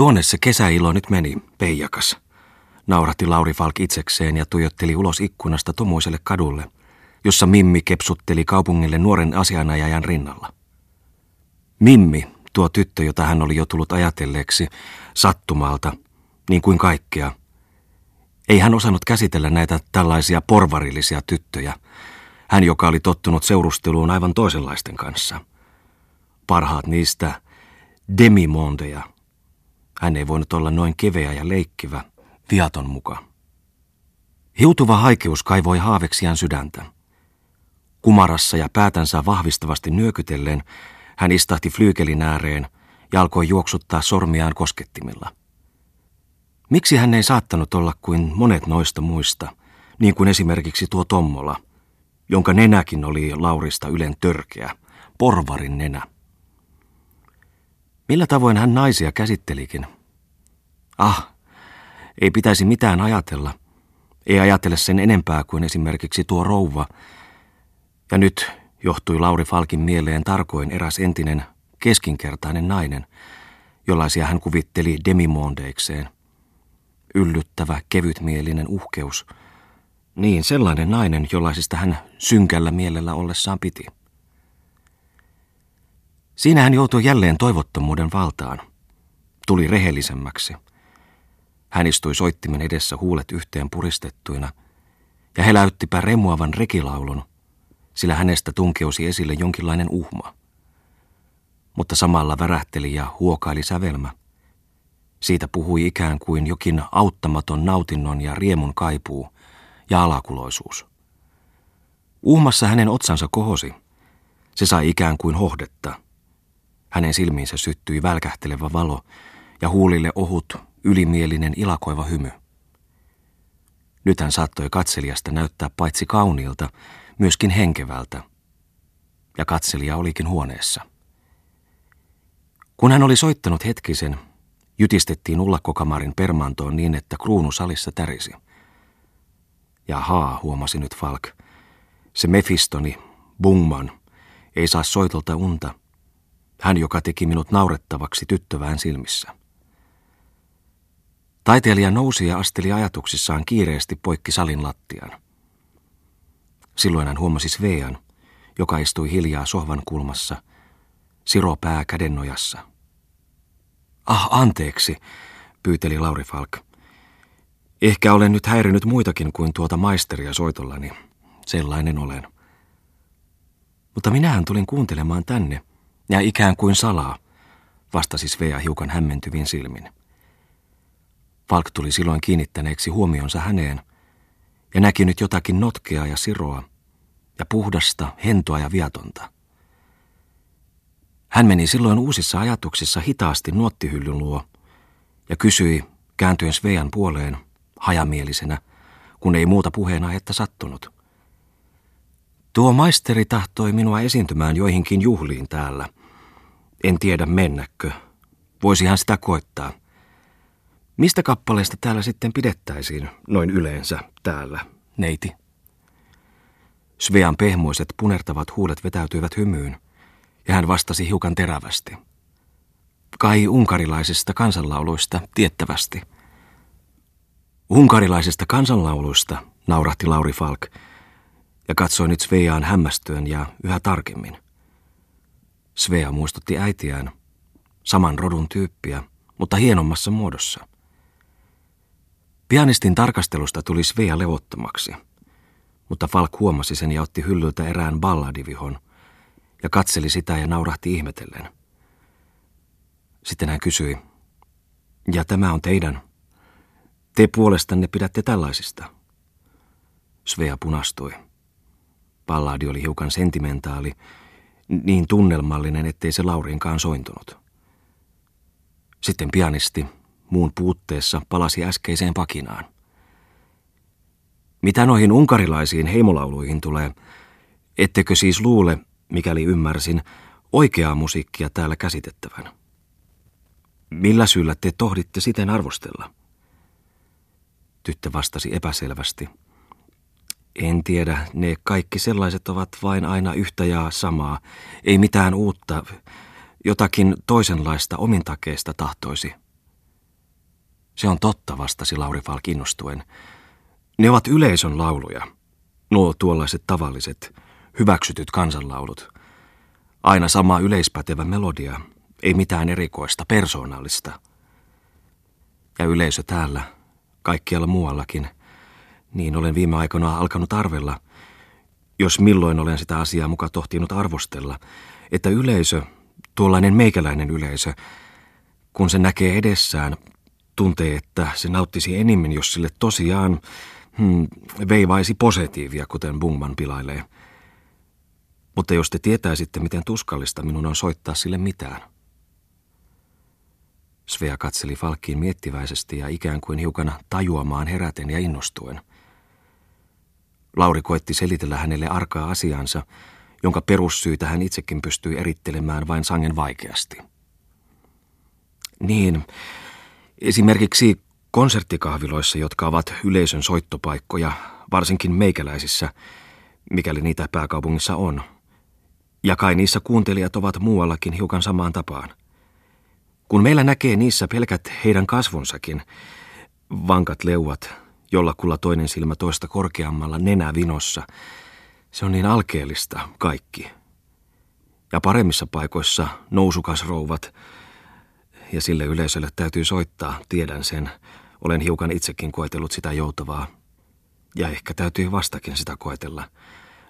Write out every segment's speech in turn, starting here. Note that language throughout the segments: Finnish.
Tuonne se kesäilo nyt meni, peijakas. Naurahti Lauri Falk itsekseen ja tuijotteli ulos ikkunasta tomuiselle kadulle, jossa Mimmi kepsutteli kaupungille nuoren asianajajan rinnalla. Mimmi, tuo tyttö, jota hän oli jo tullut ajatelleeksi, sattumalta, niin kuin kaikkea. Ei hän osannut käsitellä näitä tällaisia porvarillisia tyttöjä, hän joka oli tottunut seurusteluun aivan toisenlaisten kanssa. Parhaat niistä demimondeja. Hän ei voinut olla noin keveä ja leikkivä, viaton muka. Hiutuva haikeus kaivoi haaveksiaan sydäntä. Kumarassa ja päätänsä vahvistavasti nyökytellen hän istahti flyykelin ääreen ja alkoi juoksuttaa sormiaan koskettimilla. Miksi hän ei saattanut olla kuin monet noista muista, niin kuin esimerkiksi tuo Tommola, jonka nenäkin oli Laurista ylen törkeä, porvarin nenä. Millä tavoin hän naisia käsittelikin? Ah, ei pitäisi mitään ajatella. Ei ajatella sen enempää kuin esimerkiksi tuo rouva. Ja nyt johtui Lauri Falkin mieleen tarkoin eräs entinen keskinkertainen nainen, jollaisia hän kuvitteli demimondeikseen. Yllyttävä, kevytmielinen uhkeus. Niin, sellainen nainen, jollaisista hän synkällä mielellä ollessaan piti. Siinä hän joutui jälleen toivottomuuden valtaan. Tuli rehellisemmäksi. Hän istui soittimen edessä huulet yhteen puristettuina ja heläyttipä remuavan rekilaulun, sillä hänestä tunkeusi esille jonkinlainen uhma. Mutta samalla värähteli ja huokaili sävelmä. Siitä puhui ikään kuin jokin auttamaton nautinnon ja riemun kaipuu ja alakuloisuus. Uhmassa hänen otsansa kohosi. Se sai ikään kuin hohdetta – hänen silmiinsä syttyi välkähtelevä valo ja huulille ohut, ylimielinen ilakoiva hymy. Nyt hän saattoi katselijasta näyttää paitsi kauniilta, myöskin henkevältä. Ja katselija olikin huoneessa. Kun hän oli soittanut hetkisen, jytistettiin ullakkokamarin permantoon niin, että kruunu salissa tärisi. Ja haa, huomasi nyt Falk. Se Mefistoni, Bungman, ei saa soitolta unta, hän, joka teki minut naurettavaksi tyttövään silmissä. Taiteilija nousi ja asteli ajatuksissaan kiireesti poikki salin lattian. Silloin hän huomasi Svean, joka istui hiljaa sohvan kulmassa, siro pää kädennojassa. Ah, anteeksi, pyyteli Lauri Falk. Ehkä olen nyt häirinyt muitakin kuin tuota maisteria soitollani. Sellainen olen. Mutta minähän tulin kuuntelemaan tänne – ja ikään kuin salaa, vastasi Svea hiukan hämmentyvin silmin. Falk tuli silloin kiinnittäneeksi huomionsa häneen ja näki nyt jotakin notkeaa ja siroa ja puhdasta, hentoa ja viatonta. Hän meni silloin uusissa ajatuksissa hitaasti nuottihyllyn luo ja kysyi, kääntyen Svean puoleen, hajamielisenä, kun ei muuta puheenaihetta sattunut. Tuo maisteri tahtoi minua esiintymään joihinkin juhliin täällä – en tiedä mennäkö. Voisihan sitä koittaa. Mistä kappaleesta täällä sitten pidettäisiin, noin yleensä täällä, neiti? Svean pehmoiset punertavat huulet vetäytyivät hymyyn, ja hän vastasi hiukan terävästi. Kai unkarilaisista kansanlauluista tiettävästi. Unkarilaisista kansanlauluista, naurahti Lauri Falk, ja katsoi nyt Sveaan hämmästyen ja yhä tarkemmin. Svea muistutti äitiään, saman rodun tyyppiä, mutta hienommassa muodossa. Pianistin tarkastelusta tuli Svea levottomaksi, mutta Falk huomasi sen ja otti hyllyltä erään balladivihon ja katseli sitä ja naurahti ihmetellen. Sitten hän kysyi, ja tämä on teidän. Te puolestanne pidätte tällaisista. Svea punastui. Balladi oli hiukan sentimentaali, niin tunnelmallinen, ettei se Laurinkaan sointunut. Sitten pianisti, muun puutteessa, palasi äskeiseen pakinaan. Mitä noihin unkarilaisiin heimolauluihin tulee, ettekö siis luule, mikäli ymmärsin, oikeaa musiikkia täällä käsitettävän? Millä syyllä te tohditte siten arvostella? Tyttö vastasi epäselvästi – en tiedä, ne kaikki sellaiset ovat vain aina yhtä ja samaa. Ei mitään uutta, jotakin toisenlaista omintakeista tahtoisi. Se on totta, vastasi Lauri Falk innostuen. Ne ovat yleisön lauluja. Nuo tuollaiset tavalliset, hyväksytyt kansanlaulut. Aina sama yleispätevä melodia, ei mitään erikoista, persoonallista. Ja yleisö täällä, kaikkialla muuallakin, niin olen viime aikoina alkanut arvella, jos milloin olen sitä asiaa muka tohtinut arvostella, että yleisö, tuollainen meikäläinen yleisö, kun se näkee edessään, tuntee, että se nauttisi enimmin, jos sille tosiaan hmm, veivaisi positiivia, kuten Bungman pilailee. Mutta jos te tietäisitte, miten tuskallista minun on soittaa sille mitään. Svea katseli Falkkiin miettiväisesti ja ikään kuin hiukan tajuamaan heräten ja innostuen. Lauri koetti selitellä hänelle arkaa asiansa, jonka perussyytä hän itsekin pystyi erittelemään vain sangen vaikeasti. Niin, esimerkiksi konserttikahviloissa, jotka ovat yleisön soittopaikkoja, varsinkin meikäläisissä, mikäli niitä pääkaupungissa on. Ja kai niissä kuuntelijat ovat muuallakin hiukan samaan tapaan. Kun meillä näkee niissä pelkät heidän kasvonsakin, vankat leuat, jollakulla toinen silmä toista korkeammalla nenä vinossa, se on niin alkeellista kaikki. Ja paremmissa paikoissa nousukasrouvat, ja sille yleisölle täytyy soittaa, tiedän sen. Olen hiukan itsekin koetellut sitä joutavaa. Ja ehkä täytyy vastakin sitä koetella,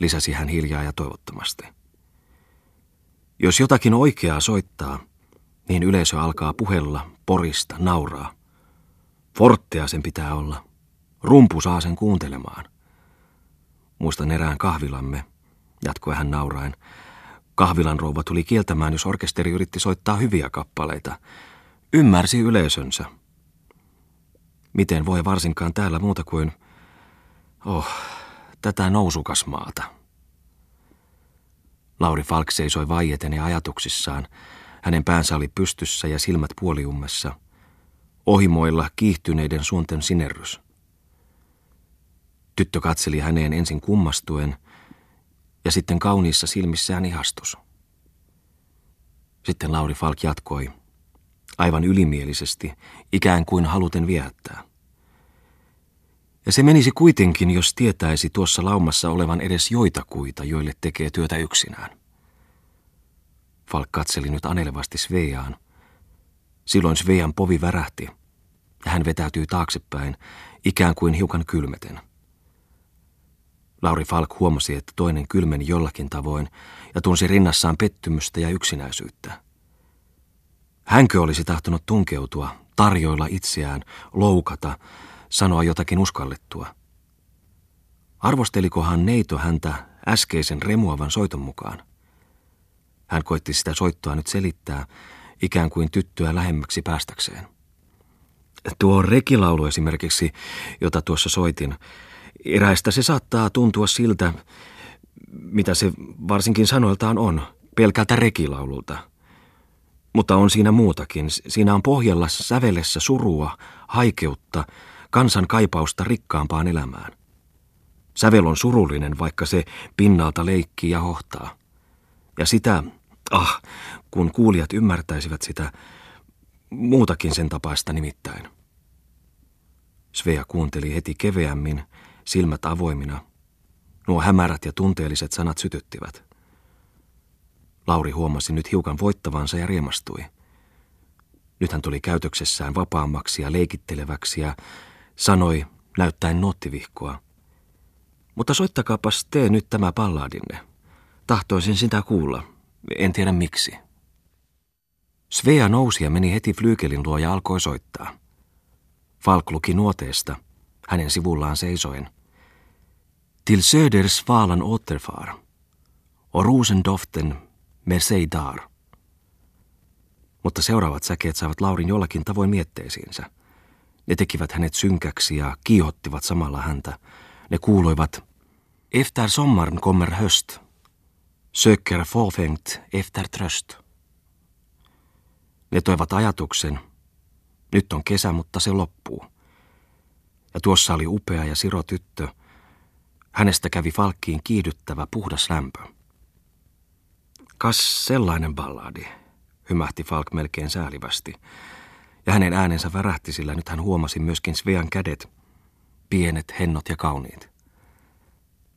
lisäsi hän hiljaa ja toivottomasti. Jos jotakin oikeaa soittaa, niin yleisö alkaa puhella, porista, nauraa. Forttea sen pitää olla. Rumpu saa sen kuuntelemaan. Muistan erään kahvilamme, jatkoi hän nauraen. Kahvilan rouva tuli kieltämään, jos orkesteri yritti soittaa hyviä kappaleita. Ymmärsi yleisönsä. Miten voi varsinkaan täällä muuta kuin, oh, tätä nousukasmaata. Lauri Falk seisoi vaieten ja ajatuksissaan. Hänen päänsä oli pystyssä ja silmät puoliummessa. Ohimoilla kiihtyneiden suunten sinerrys. Tyttö katseli häneen ensin kummastuen ja sitten kauniissa silmissään ihastus. Sitten Lauri Falk jatkoi, aivan ylimielisesti, ikään kuin haluten viehättää. Ja se menisi kuitenkin, jos tietäisi tuossa laumassa olevan edes joitakuita, joille tekee työtä yksinään. Falk katseli nyt anelevasti Sveaan. Silloin Svean povi värähti, ja hän vetäytyi taaksepäin, ikään kuin hiukan kylmeten. Lauri Falk huomasi, että toinen kylmeni jollakin tavoin ja tunsi rinnassaan pettymystä ja yksinäisyyttä. Hänkö olisi tahtonut tunkeutua, tarjoilla itseään, loukata, sanoa jotakin uskallettua? Arvostelikohan neito häntä äskeisen remuavan soiton mukaan? Hän koitti sitä soittoa nyt selittää, ikään kuin tyttöä lähemmäksi päästäkseen. Tuo rekilaulu esimerkiksi, jota tuossa soitin, Eräistä se saattaa tuntua siltä, mitä se varsinkin sanoiltaan on, pelkältä rekilaululta. Mutta on siinä muutakin. Siinä on pohjalla sävelessä surua, haikeutta, kansan kaipausta rikkaampaan elämään. Sävel on surullinen, vaikka se pinnalta leikkii ja hohtaa. Ja sitä, ah, kun kuulijat ymmärtäisivät sitä, muutakin sen tapaista nimittäin. Svea kuunteli heti keveämmin, silmät avoimina. Nuo hämärät ja tunteelliset sanat sytyttivät. Lauri huomasi nyt hiukan voittavansa ja riemastui. Nyt hän tuli käytöksessään vapaammaksi ja leikitteleväksi ja sanoi, näyttäen nottivihkoa. Mutta soittakaapas tee nyt tämä palladinne. Tahtoisin sitä kuulla. En tiedä miksi. Svea nousi ja meni heti flyykelin luo ja alkoi soittaa. Falk luki nuoteesta – hänen sivullaan seisoen. Till söders valan återfar och rosendoften Merceidar. Mutta seuraavat säkeet saivat Laurin jollakin tavoin mietteisiinsä. Ne tekivät hänet synkäksi ja kiihottivat samalla häntä. Ne kuuluivat Efter sommaren kommer höst. Söker fåfängt efter tröst. Ne toivat ajatuksen. Nyt on kesä, mutta se loppuu ja tuossa oli upea ja siro tyttö. Hänestä kävi Falkkiin kiihdyttävä puhdas lämpö. Kas sellainen balladi, hymähti Falk melkein säälivästi. Ja hänen äänensä värähti, sillä nyt hän huomasi myöskin Svean kädet, pienet, hennot ja kauniit.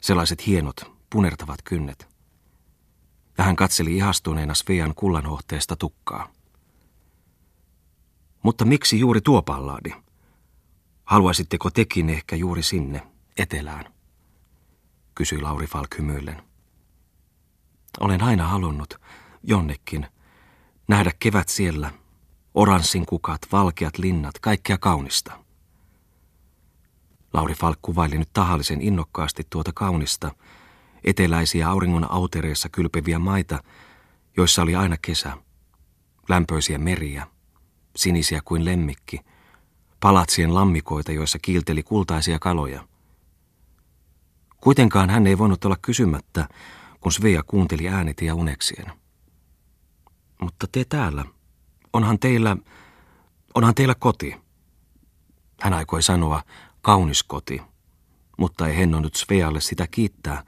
Sellaiset hienot, punertavat kynnet. Ja hän katseli ihastuneena Svean kullanhohteesta tukkaa. Mutta miksi juuri tuo pallaadi? Haluaisitteko tekin ehkä juuri sinne, etelään? Kysyi Lauri Falk hymyillen. Olen aina halunnut, jonnekin, nähdä kevät siellä, oranssin kukat, valkeat linnat, kaikkea kaunista. Lauri Falk kuvaili nyt tahallisen innokkaasti tuota kaunista, eteläisiä auringon autereissa kylpeviä maita, joissa oli aina kesä, lämpöisiä meriä, sinisiä kuin lemmikki, palatsien lammikoita, joissa kiilteli kultaisia kaloja. Kuitenkaan hän ei voinut olla kysymättä, kun Svea kuunteli äänitiä uneksien. Mutta te täällä, onhan teillä, onhan teillä koti. Hän aikoi sanoa kaunis koti, mutta ei hennonnut Svealle sitä kiittää,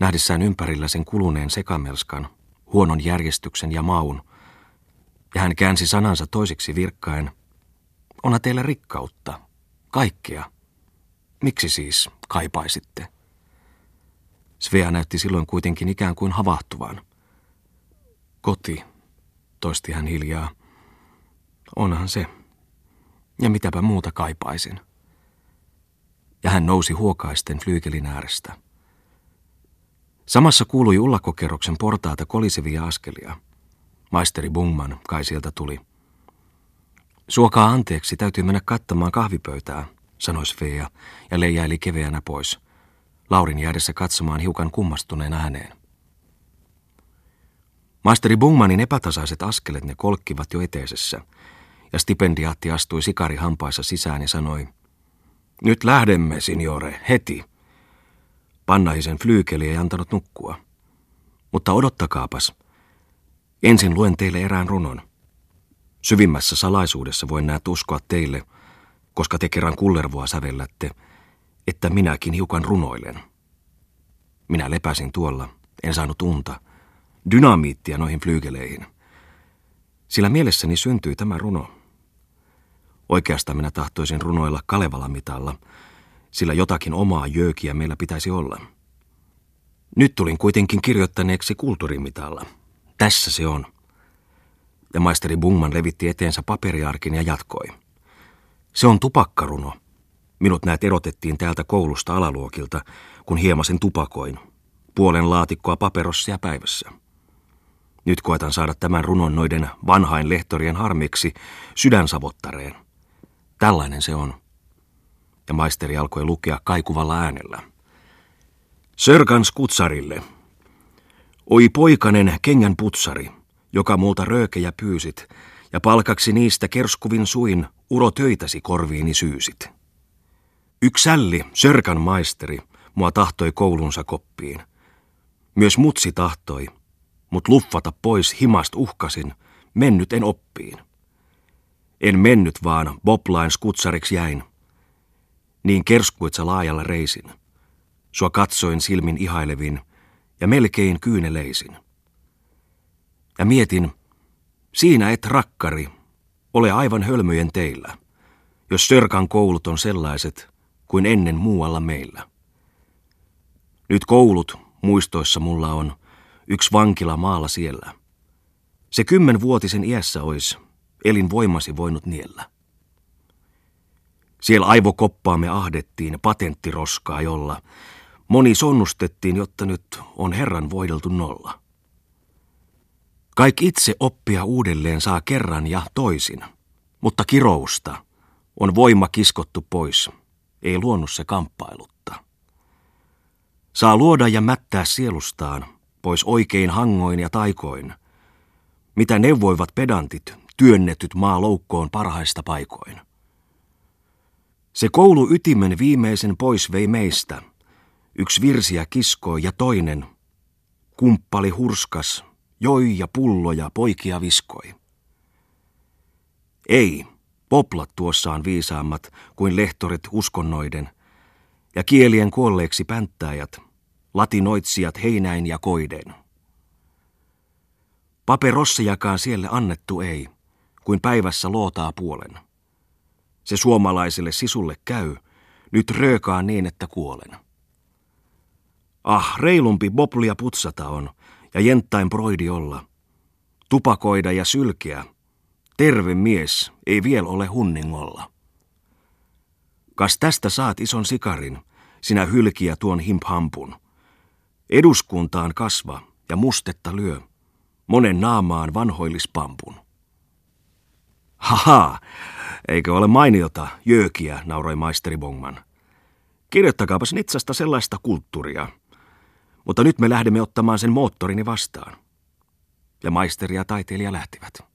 nähdessään ympärillä sen kuluneen sekamelskan, huonon järjestyksen ja maun. Ja hän käänsi sanansa toiseksi virkkaen, onhan teillä rikkautta, kaikkea. Miksi siis kaipaisitte? Svea näytti silloin kuitenkin ikään kuin havahtuvan. Koti, toisti hän hiljaa. Onhan se. Ja mitäpä muuta kaipaisin. Ja hän nousi huokaisten flyykelin äärestä. Samassa kuului ullakokerroksen portaata kolisevia askelia. Maisteri Bungman kai sieltä tuli. Suokaa anteeksi, täytyy mennä kattamaan kahvipöytää, sanoi Svea ja leijaili keveänä pois. Laurin jäädessä katsomaan hiukan kummastuneen ääneen. Maisteri Bungmanin epätasaiset askelet ne kolkkivat jo eteisessä, ja stipendiaatti astui sikari hampaissa sisään ja sanoi, Nyt lähdemme, signore, heti. Pannaisen flyykeli ei antanut nukkua. Mutta odottakaapas. Ensin luen teille erään runon. Syvimmässä salaisuudessa voin näet uskoa teille, koska te kerran kullervoa sävellätte, että minäkin hiukan runoilen. Minä lepäsin tuolla, en saanut unta, dynamiittia noihin flyygeleihin. Sillä mielessäni syntyi tämä runo. Oikeastaan minä tahtoisin runoilla Kalevala mitalla, sillä jotakin omaa jöökiä meillä pitäisi olla. Nyt tulin kuitenkin kirjoittaneeksi kulttuurimitalla. Tässä se on. Ja maisteri Bungman levitti eteensä paperiarkin ja jatkoi. Se on tupakkaruno. Minut näet erotettiin täältä koulusta alaluokilta, kun hiemasen tupakoin. Puolen laatikkoa paperossia päivässä. Nyt koetan saada tämän runon noiden vanhain lehtorien harmiksi sydänsavottareen. Tällainen se on. Ja maisteri alkoi lukea kaikuvalla äänellä. Sörkans kutsarille. Oi poikanen kengän putsari, joka multa röökejä pyysit, ja palkaksi niistä kerskuvin suin uro töitäsi korviini syysit. Yksälli, Sörkan maisteri, mua tahtoi koulunsa koppiin. Myös mutsi tahtoi, mut luffata pois himast uhkasin, mennyt en oppiin. En mennyt vaan, Boplain skutsariksi jäin. Niin kerskuit sä laajalla reisin. Sua katsoin silmin ihailevin ja melkein kyyneleisin. Ja mietin, siinä et rakkari, ole aivan hölmöjen teillä, jos Sörkan koulut on sellaiset kuin ennen muualla meillä. Nyt koulut muistoissa mulla on, yksi vankila maalla siellä. Se kymmenvuotisen iässä ois, elin voimasi voinut niellä. Siellä aivokoppaamme ahdettiin patenttiroskaa, jolla moni sonnustettiin, jotta nyt on Herran voideltu nolla. Kaik itse oppia uudelleen saa kerran ja toisin, mutta kirousta on voima kiskottu pois, ei luonnossa kamppailutta. Saa luoda ja mättää sielustaan, pois oikein hangoin ja taikoin, mitä neuvoivat pedantit, työnnetyt maa loukkoon parhaista paikoin. Se koulu ytimen viimeisen pois vei meistä. Yksi virsiä kiskoi ja toinen, kumppali hurskas, joi ja pulloja poikia viskoi. Ei, poplat tuossaan viisaammat kuin lehtorit uskonnoiden, ja kielien kuolleeksi pänttäjät, latinoitsijat heinäin ja koiden. Paperossiakaan siellä annettu ei, kuin päivässä lootaa puolen. Se suomalaiselle sisulle käy, nyt röökaa niin, että kuolen. Ah, reilumpi boplia putsata on, ja jenttain broidi olla. Tupakoida ja sylkeä. Terve mies ei vielä ole hunningolla. Kas tästä saat ison sikarin, sinä hylkiä tuon himphampun. Eduskuntaan kasva ja mustetta lyö, monen naamaan vanhoillispampun. Haha, eikö ole mainiota, jöökiä, nauroi maisteri Bongman. Kirjoittakaapas Nitsasta sellaista kulttuuria. Mutta nyt me lähdemme ottamaan sen moottorini vastaan. Ja maisteri ja taiteilija lähtivät.